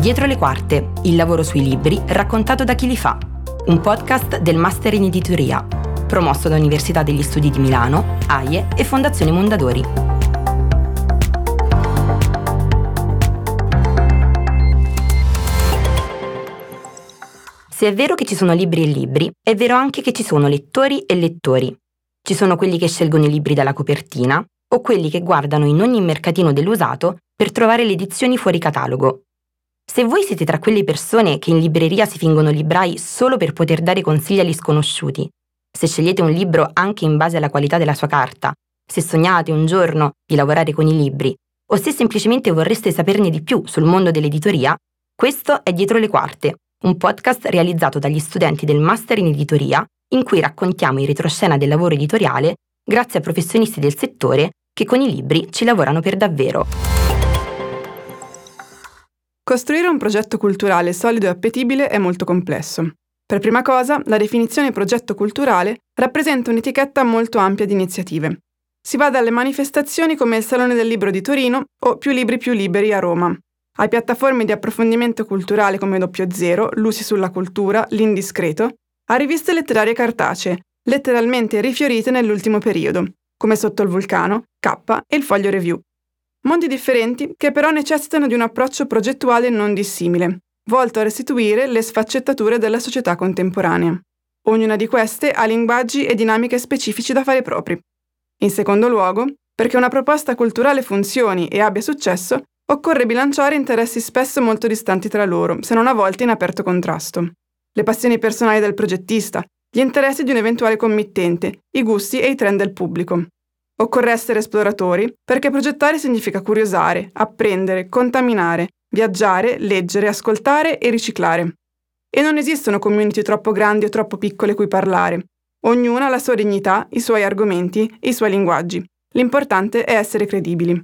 Dietro le quarte, il lavoro sui libri raccontato da chi li fa. Un podcast del Master in Editoria, promosso da Università degli Studi di Milano, AIE e Fondazione Mondadori. Se è vero che ci sono libri e libri, è vero anche che ci sono lettori e lettori. Ci sono quelli che scelgono i libri dalla copertina o quelli che guardano in ogni mercatino dell'usato per trovare le edizioni fuori catalogo. Se voi siete tra quelle persone che in libreria si fingono librai solo per poter dare consigli agli sconosciuti, se scegliete un libro anche in base alla qualità della sua carta, se sognate un giorno di lavorare con i libri, o se semplicemente vorreste saperne di più sul mondo dell'editoria, questo è Dietro le Quarte, un podcast realizzato dagli studenti del Master in Editoria, in cui raccontiamo il retroscena del lavoro editoriale grazie a professionisti del settore che con i libri ci lavorano per davvero. Costruire un progetto culturale solido e appetibile è molto complesso. Per prima cosa, la definizione progetto culturale rappresenta un'etichetta molto ampia di iniziative. Si va dalle manifestazioni come il Salone del Libro di Torino o Più Libri Più Liberi a Roma, a piattaforme di approfondimento culturale come Doppio Zero, Lusi sulla cultura, L'Indiscreto, a riviste letterarie cartacee, letteralmente rifiorite nell'ultimo periodo, come Sotto il Vulcano, K e il Foglio Review. Mondi differenti che però necessitano di un approccio progettuale non dissimile, volto a restituire le sfaccettature della società contemporanea. Ognuna di queste ha linguaggi e dinamiche specifici da fare propri. In secondo luogo, perché una proposta culturale funzioni e abbia successo, occorre bilanciare interessi spesso molto distanti tra loro, se non a volte in aperto contrasto. Le passioni personali del progettista, gli interessi di un eventuale committente, i gusti e i trend del pubblico. Occorre essere esploratori, perché progettare significa curiosare, apprendere, contaminare, viaggiare, leggere, ascoltare e riciclare. E non esistono community troppo grandi o troppo piccole cui parlare. Ognuna ha la sua dignità, i suoi argomenti e i suoi linguaggi. L'importante è essere credibili.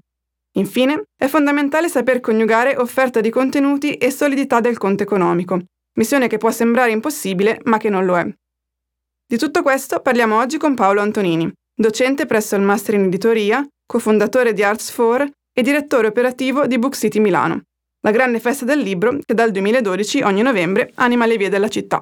Infine, è fondamentale saper coniugare offerta di contenuti e solidità del conto economico, missione che può sembrare impossibile ma che non lo è. Di tutto questo parliamo oggi con Paolo Antonini, docente presso il Master in Editoria, cofondatore di Arts4 e direttore operativo di Book City Milano, la grande festa del libro che dal 2012 ogni novembre anima le vie della città.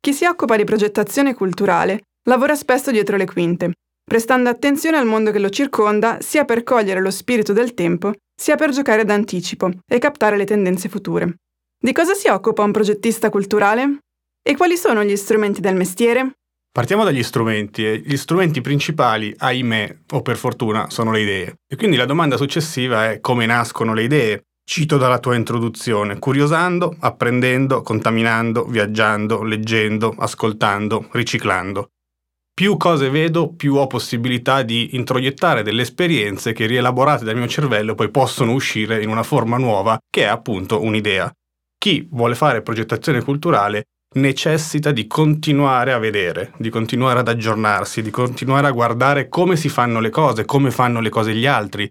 Chi si occupa di progettazione culturale lavora spesso dietro le quinte, prestando attenzione al mondo che lo circonda sia per cogliere lo spirito del tempo, sia per giocare d'anticipo e captare le tendenze future. Di cosa si occupa un progettista culturale? E quali sono gli strumenti del mestiere? Partiamo dagli strumenti e gli strumenti principali, ahimè, o per fortuna, sono le idee. E quindi la domanda successiva è come nascono le idee? Cito dalla tua introduzione, curiosando, apprendendo, contaminando, viaggiando, leggendo, ascoltando, riciclando. Più cose vedo, più ho possibilità di introiettare delle esperienze che rielaborate dal mio cervello poi possono uscire in una forma nuova che è appunto un'idea. Chi vuole fare progettazione culturale necessita di continuare a vedere, di continuare ad aggiornarsi, di continuare a guardare come si fanno le cose, come fanno le cose gli altri.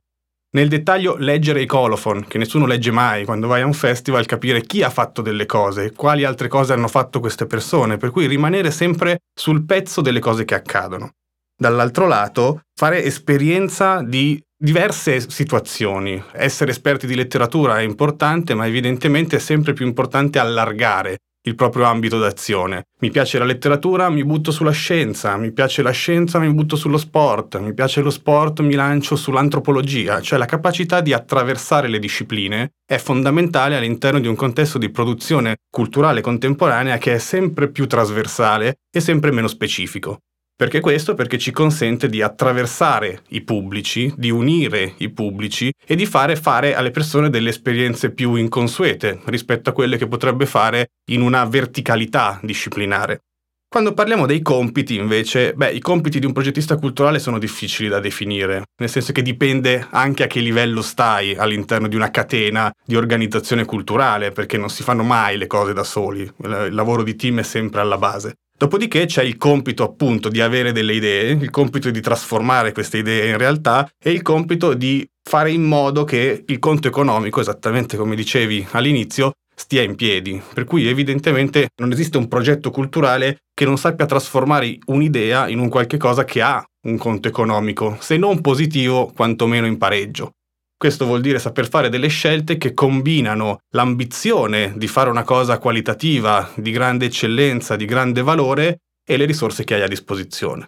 Nel dettaglio leggere i colophon, che nessuno legge mai, quando vai a un festival capire chi ha fatto delle cose, quali altre cose hanno fatto queste persone, per cui rimanere sempre sul pezzo delle cose che accadono. Dall'altro lato, fare esperienza di diverse situazioni. Essere esperti di letteratura è importante, ma evidentemente è sempre più importante allargare il proprio ambito d'azione. Mi piace la letteratura, mi butto sulla scienza, mi piace la scienza, mi butto sullo sport, mi piace lo sport, mi lancio sull'antropologia, cioè la capacità di attraversare le discipline è fondamentale all'interno di un contesto di produzione culturale contemporanea che è sempre più trasversale e sempre meno specifico. Perché questo? Perché ci consente di attraversare i pubblici, di unire i pubblici e di fare fare alle persone delle esperienze più inconsuete rispetto a quelle che potrebbe fare in una verticalità disciplinare. Quando parliamo dei compiti, invece, beh, i compiti di un progettista culturale sono difficili da definire, nel senso che dipende anche a che livello stai all'interno di una catena di organizzazione culturale, perché non si fanno mai le cose da soli, il lavoro di team è sempre alla base. Dopodiché c'è il compito appunto di avere delle idee, il compito di trasformare queste idee in realtà e il compito di fare in modo che il conto economico, esattamente come dicevi all'inizio, stia in piedi. Per cui evidentemente non esiste un progetto culturale che non sappia trasformare un'idea in un qualche cosa che ha un conto economico, se non positivo, quantomeno in pareggio. Questo vuol dire saper fare delle scelte che combinano l'ambizione di fare una cosa qualitativa, di grande eccellenza, di grande valore e le risorse che hai a disposizione.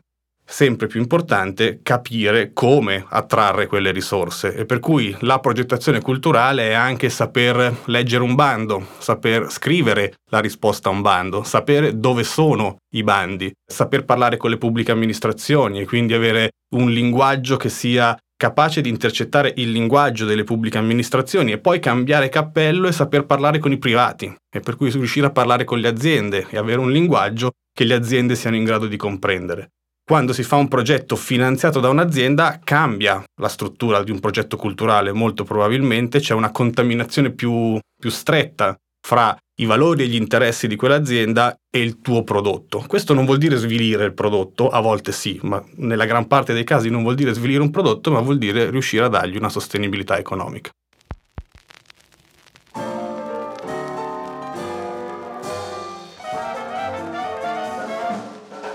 Sempre più importante capire come attrarre quelle risorse. E per cui la progettazione culturale è anche saper leggere un bando, saper scrivere la risposta a un bando, sapere dove sono i bandi, saper parlare con le pubbliche amministrazioni e quindi avere un linguaggio che sia capace di intercettare il linguaggio delle pubbliche amministrazioni e poi cambiare cappello e saper parlare con i privati. E per cui riuscire a parlare con le aziende e avere un linguaggio che le aziende siano in grado di comprendere. Quando si fa un progetto finanziato da un'azienda cambia la struttura di un progetto culturale, molto probabilmente c'è una contaminazione più, più stretta fra i valori e gli interessi di quell'azienda e il tuo prodotto. Questo non vuol dire svilire il prodotto, a volte sì, ma nella gran parte dei casi non vuol dire svilire un prodotto, ma vuol dire riuscire a dargli una sostenibilità economica.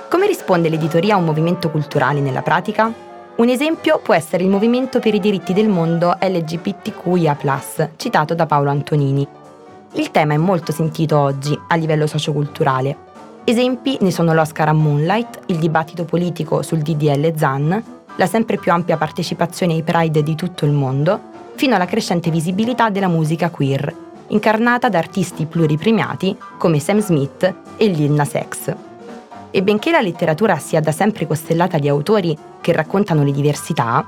Come risponde l'editoria a un movimento culturale nella pratica? Un esempio può essere il movimento per i diritti del mondo LGBTQIA, citato da Paolo Antonini. Il tema è molto sentito oggi a livello socioculturale. Esempi ne sono l'Oscar a Moonlight, il dibattito politico sul DDL ZAN, la sempre più ampia partecipazione ai Pride di tutto il mondo, fino alla crescente visibilità della musica queer, incarnata da artisti pluripremiati come Sam Smith e Lil Nas X. E benché la letteratura sia da sempre costellata di autori che raccontano le diversità,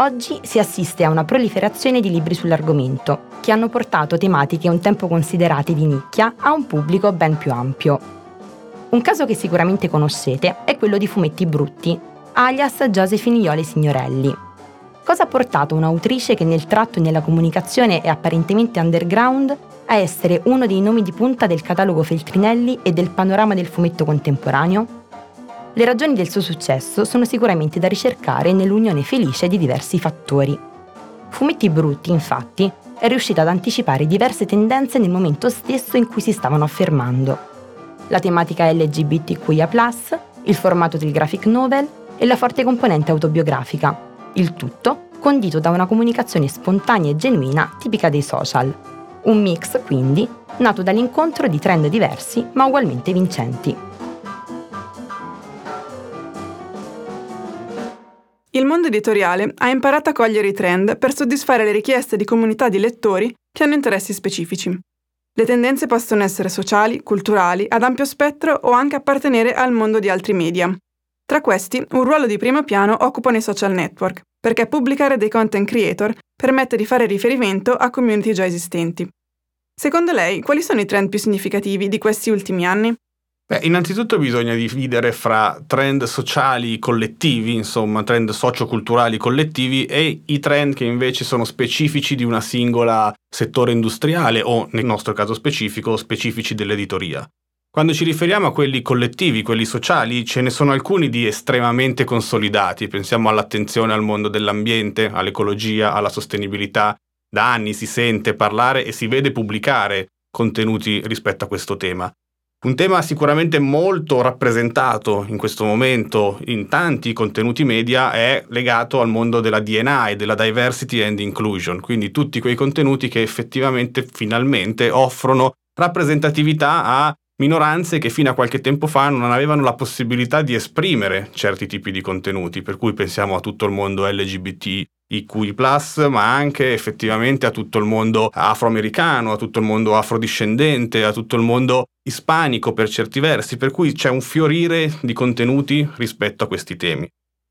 oggi si assiste a una proliferazione di libri sull'argomento, che hanno portato tematiche un tempo considerate di nicchia a un pubblico ben più ampio. Un caso che sicuramente conoscete è quello di Fumetti Brutti, alias Josephine Iole Signorelli. Cosa ha portato un'autrice che nel tratto e nella comunicazione è apparentemente underground a essere uno dei nomi di punta del catalogo Feltrinelli e del panorama del fumetto contemporaneo? Le ragioni del suo successo sono sicuramente da ricercare nell'unione felice di diversi fattori. Fumetti Brutti, infatti, è riuscita ad anticipare diverse tendenze nel momento stesso in cui si stavano affermando. La tematica LGBTQIA, il formato del graphic novel e la forte componente autobiografica. Il tutto condito da una comunicazione spontanea e genuina tipica dei social, un mix, quindi, nato dall'incontro di trend diversi ma ugualmente vincenti. Il mondo editoriale ha imparato a cogliere i trend per soddisfare le richieste di comunità di lettori che hanno interessi specifici. Le tendenze possono essere sociali, culturali, ad ampio spettro o anche appartenere al mondo di altri media. Tra questi, un ruolo di primo piano occupano i social network, perché pubblicare dei content creator permette di fare riferimento a community già esistenti. Secondo lei, quali sono i trend più significativi di questi ultimi anni? Beh, innanzitutto bisogna dividere fra trend sociali collettivi, insomma, trend socioculturali collettivi e i trend che invece sono specifici di una singola settore industriale o, nel nostro caso specifico, specifici dell'editoria. Quando ci riferiamo a quelli collettivi, quelli sociali, ce ne sono alcuni di estremamente consolidati, pensiamo all'attenzione al mondo dell'ambiente, all'ecologia, alla sostenibilità, da anni si sente parlare e si vede pubblicare contenuti rispetto a questo tema. Un tema sicuramente molto rappresentato in questo momento in tanti contenuti media è legato al mondo della DNA e della diversity and inclusion, quindi tutti quei contenuti che effettivamente finalmente offrono rappresentatività a minoranze che fino a qualche tempo fa non avevano la possibilità di esprimere certi tipi di contenuti, per cui pensiamo a tutto il mondo LGBT IQI+, ma anche effettivamente a tutto il mondo afroamericano, a tutto il mondo afrodiscendente, a tutto il mondo ispanico per certi versi, per cui c'è un fiorire di contenuti rispetto a questi temi.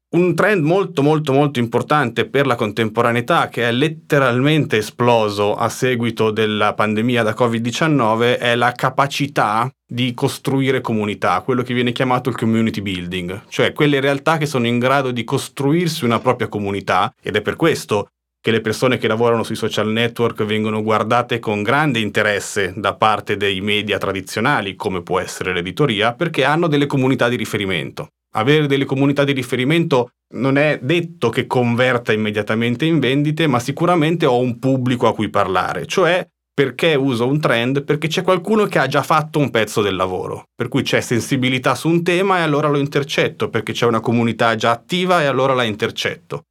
Un trend molto molto molto importante per la contemporaneità che è letteralmente esploso a seguito della pandemia da Covid-19 è la capacità di costruire comunità, quello che viene chiamato il community building, cioè quelle realtà che sono in grado di costruirsi una propria comunità ed è per questo che le persone che lavorano sui social network vengono guardate con grande interesse da parte dei media tradizionali, come può essere l'editoria, perché hanno delle comunità di riferimento. Avere delle comunità di riferimento non è detto che converta immediatamente in vendite, ma sicuramente ho un pubblico a cui parlare, cioè perché uso un trend? Perché c'è qualcuno che ha già fatto un pezzo del lavoro, per cui c'è sensibilità su un tema e allora lo intercetto, perché c'è una comunità già attiva e allora la intercetto.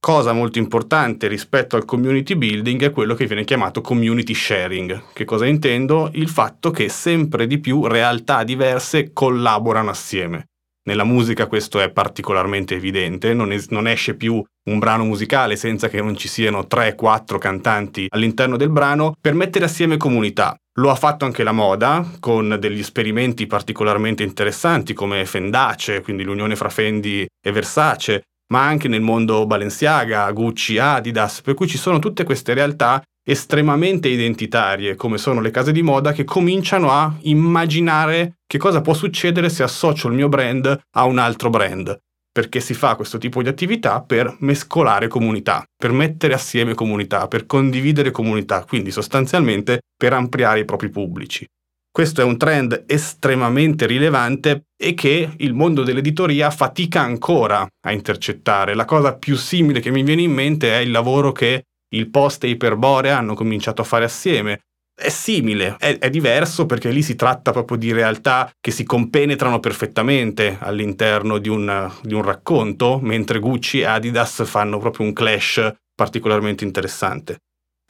cosa molto importante rispetto al community building è quello che viene chiamato community sharing. Che cosa intendo? Il fatto che sempre di più realtà diverse collaborano assieme. Nella musica questo è particolarmente evidente, non, es- non, esce più un brano musicale senza che non ci siano 3-4 cantanti all'interno del brano per mettere assieme comunità. Lo ha fatto anche la moda con degli esperimenti particolarmente interessanti come Fendace, quindi l'unione fra Fendi e Versace, ma anche nel mondo Balenciaga, Gucci, Adidas, per cui ci sono tutte queste realtà estremamente identitarie, come sono le case di moda, che cominciano a immaginare che cosa può succedere se associo il mio brand a un altro brand. Perché si fa questo tipo di attività per mescolare comunità, per mettere assieme comunità, per condividere comunità, quindi sostanzialmente per ampliare i propri pubblici. Questo è un trend estremamente rilevante e che il mondo dell'editoria fatica ancora a intercettare. La cosa più simile che mi viene in mente è il lavoro che il Post e Iperborea hanno cominciato a fare assieme. È simile, è, è, diverso perché lì si tratta proprio di realtà che si compenetrano perfettamente all'interno di un, di un racconto, mentre Gucci e Adidas fanno proprio un clash particolarmente interessante.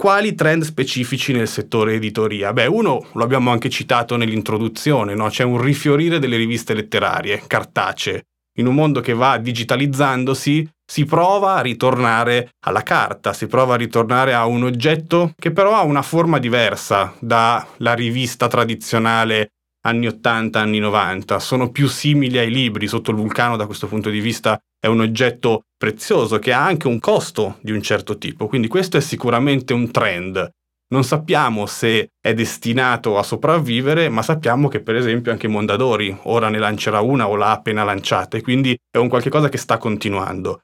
Quali trend specifici nel settore editoria? Beh, uno lo abbiamo anche citato nell'introduzione, no? c'è un rifiorire delle riviste letterarie, cartacee. In un mondo che va digitalizzandosi, si prova a ritornare alla carta, si prova a ritornare a un oggetto che però ha una forma diversa dalla rivista tradizionale anni 80, anni 90, sono più simili ai libri, sotto il vulcano da questo punto di vista è un oggetto prezioso che ha anche un costo di un certo tipo, quindi questo è sicuramente un trend. Non sappiamo se è destinato a sopravvivere, ma sappiamo che per esempio anche Mondadori ora ne lancerà una o l'ha appena lanciata e quindi è un qualche cosa che sta continuando.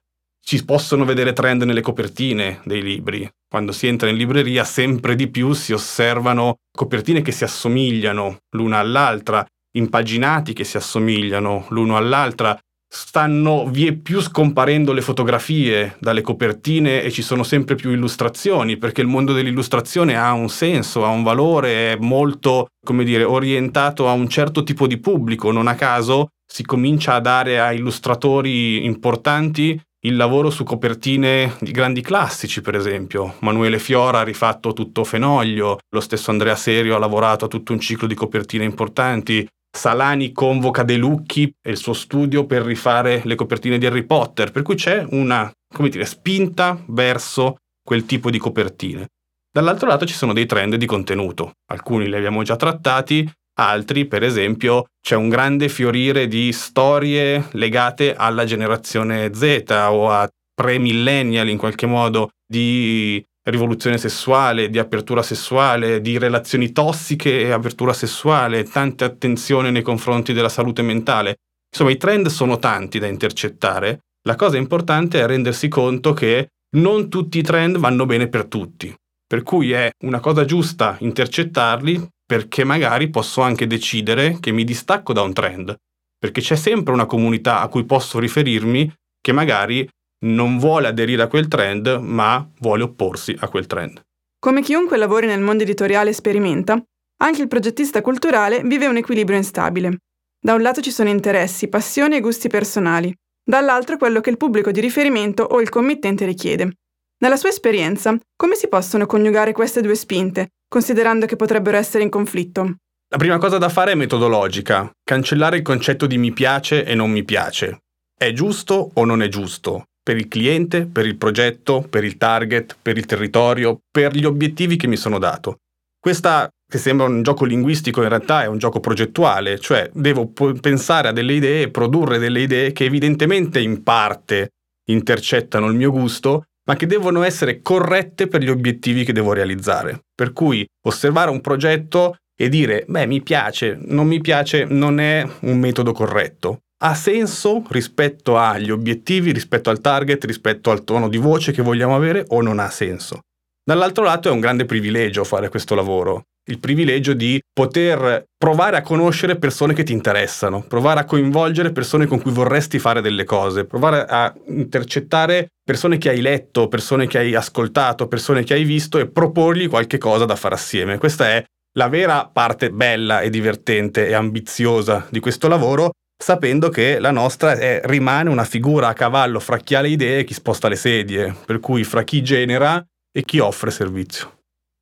Ci possono vedere trend nelle copertine dei libri. Quando si entra in libreria sempre di più si osservano copertine che si assomigliano l'una all'altra, impaginati che si assomigliano l'uno all'altra, stanno vie più scomparendo le fotografie dalle copertine e ci sono sempre più illustrazioni, perché il mondo dell'illustrazione ha un senso, ha un valore, è molto, come dire, orientato a un certo tipo di pubblico, non a caso si comincia a dare a illustratori importanti il lavoro su copertine di grandi classici, per esempio. Manuele Fiora ha rifatto tutto Fenoglio, lo stesso Andrea Serio ha lavorato a tutto un ciclo di copertine importanti, Salani convoca De Lucchi e il suo studio per rifare le copertine di Harry Potter, per cui c'è una, come dire, spinta verso quel tipo di copertine. Dall'altro lato ci sono dei trend di contenuto, alcuni li abbiamo già trattati, altri, per esempio, c'è un grande fiorire di storie legate alla generazione Z o a pre-millennial in qualche modo, di rivoluzione sessuale, di apertura sessuale, di relazioni tossiche e apertura sessuale, tanta attenzione nei confronti della salute mentale. Insomma, i trend sono tanti da intercettare. La cosa importante è rendersi conto che non tutti i trend vanno bene per tutti. Per cui è una cosa giusta intercettarli perché magari posso anche decidere che mi distacco da un trend, perché c'è sempre una comunità a cui posso riferirmi che magari non vuole aderire a quel trend, ma vuole opporsi a quel trend. Come chiunque lavori nel mondo editoriale sperimenta, anche il progettista culturale vive un equilibrio instabile. Da un lato ci sono interessi, passioni e gusti personali, dall'altro quello che il pubblico di riferimento o il committente richiede. Nella sua esperienza, come si possono coniugare queste due spinte, considerando che potrebbero essere in conflitto? La prima cosa da fare è metodologica, cancellare il concetto di mi piace e non mi piace. È giusto o non è giusto? per il cliente, per il progetto, per il target, per il territorio, per gli obiettivi che mi sono dato. Questa, che sembra un gioco linguistico, in realtà è un gioco progettuale, cioè devo pensare a delle idee, produrre delle idee che evidentemente in parte intercettano il mio gusto, ma che devono essere corrette per gli obiettivi che devo realizzare. Per cui osservare un progetto e dire, beh, mi piace, non mi piace, non è un metodo corretto ha senso rispetto agli obiettivi, rispetto al target, rispetto al tono di voce che vogliamo avere o non ha senso. Dall'altro lato è un grande privilegio fare questo lavoro, il privilegio di poter provare a conoscere persone che ti interessano, provare a coinvolgere persone con cui vorresti fare delle cose, provare a intercettare persone che hai letto, persone che hai ascoltato, persone che hai visto e proporgli qualche cosa da fare assieme. Questa è la vera parte bella e divertente e ambiziosa di questo lavoro sapendo che la nostra è, rimane una figura a cavallo fra chi ha le idee e chi sposta le sedie, per cui fra chi genera e chi offre servizio.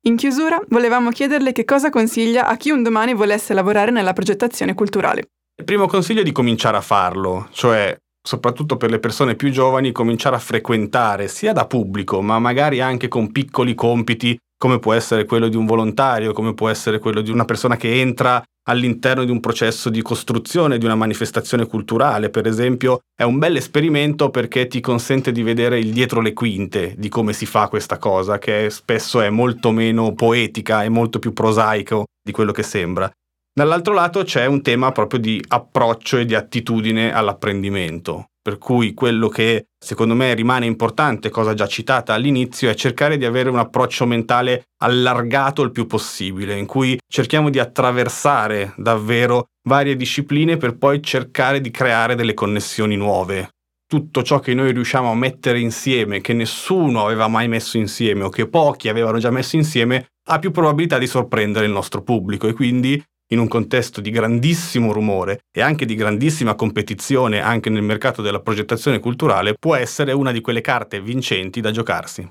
In chiusura, volevamo chiederle che cosa consiglia a chi un domani volesse lavorare nella progettazione culturale. Il primo consiglio è di cominciare a farlo, cioè soprattutto per le persone più giovani, cominciare a frequentare sia da pubblico, ma magari anche con piccoli compiti, come può essere quello di un volontario, come può essere quello di una persona che entra all'interno di un processo di costruzione di una manifestazione culturale, per esempio, è un bel esperimento perché ti consente di vedere il dietro le quinte di come si fa questa cosa, che spesso è molto meno poetica e molto più prosaico di quello che sembra. Dall'altro lato c'è un tema proprio di approccio e di attitudine all'apprendimento, per cui quello che secondo me rimane importante, cosa già citata all'inizio, è cercare di avere un approccio mentale allargato il più possibile, in cui cerchiamo di attraversare davvero varie discipline per poi cercare di creare delle connessioni nuove. Tutto ciò che noi riusciamo a mettere insieme, che nessuno aveva mai messo insieme o che pochi avevano già messo insieme, ha più probabilità di sorprendere il nostro pubblico e quindi in un contesto di grandissimo rumore e anche di grandissima competizione anche nel mercato della progettazione culturale, può essere una di quelle carte vincenti da giocarsi.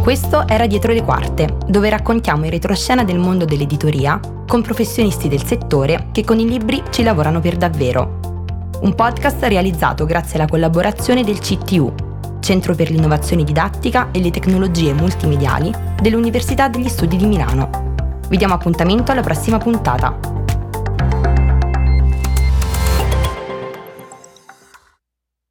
Questo era Dietro le Quarte, dove raccontiamo in retroscena del mondo dell'editoria con professionisti del settore che con i libri ci lavorano per davvero. Un podcast realizzato grazie alla collaborazione del CTU, Centro per l'innovazione didattica e le tecnologie multimediali dell'Università degli Studi di Milano. Vi diamo appuntamento alla prossima puntata.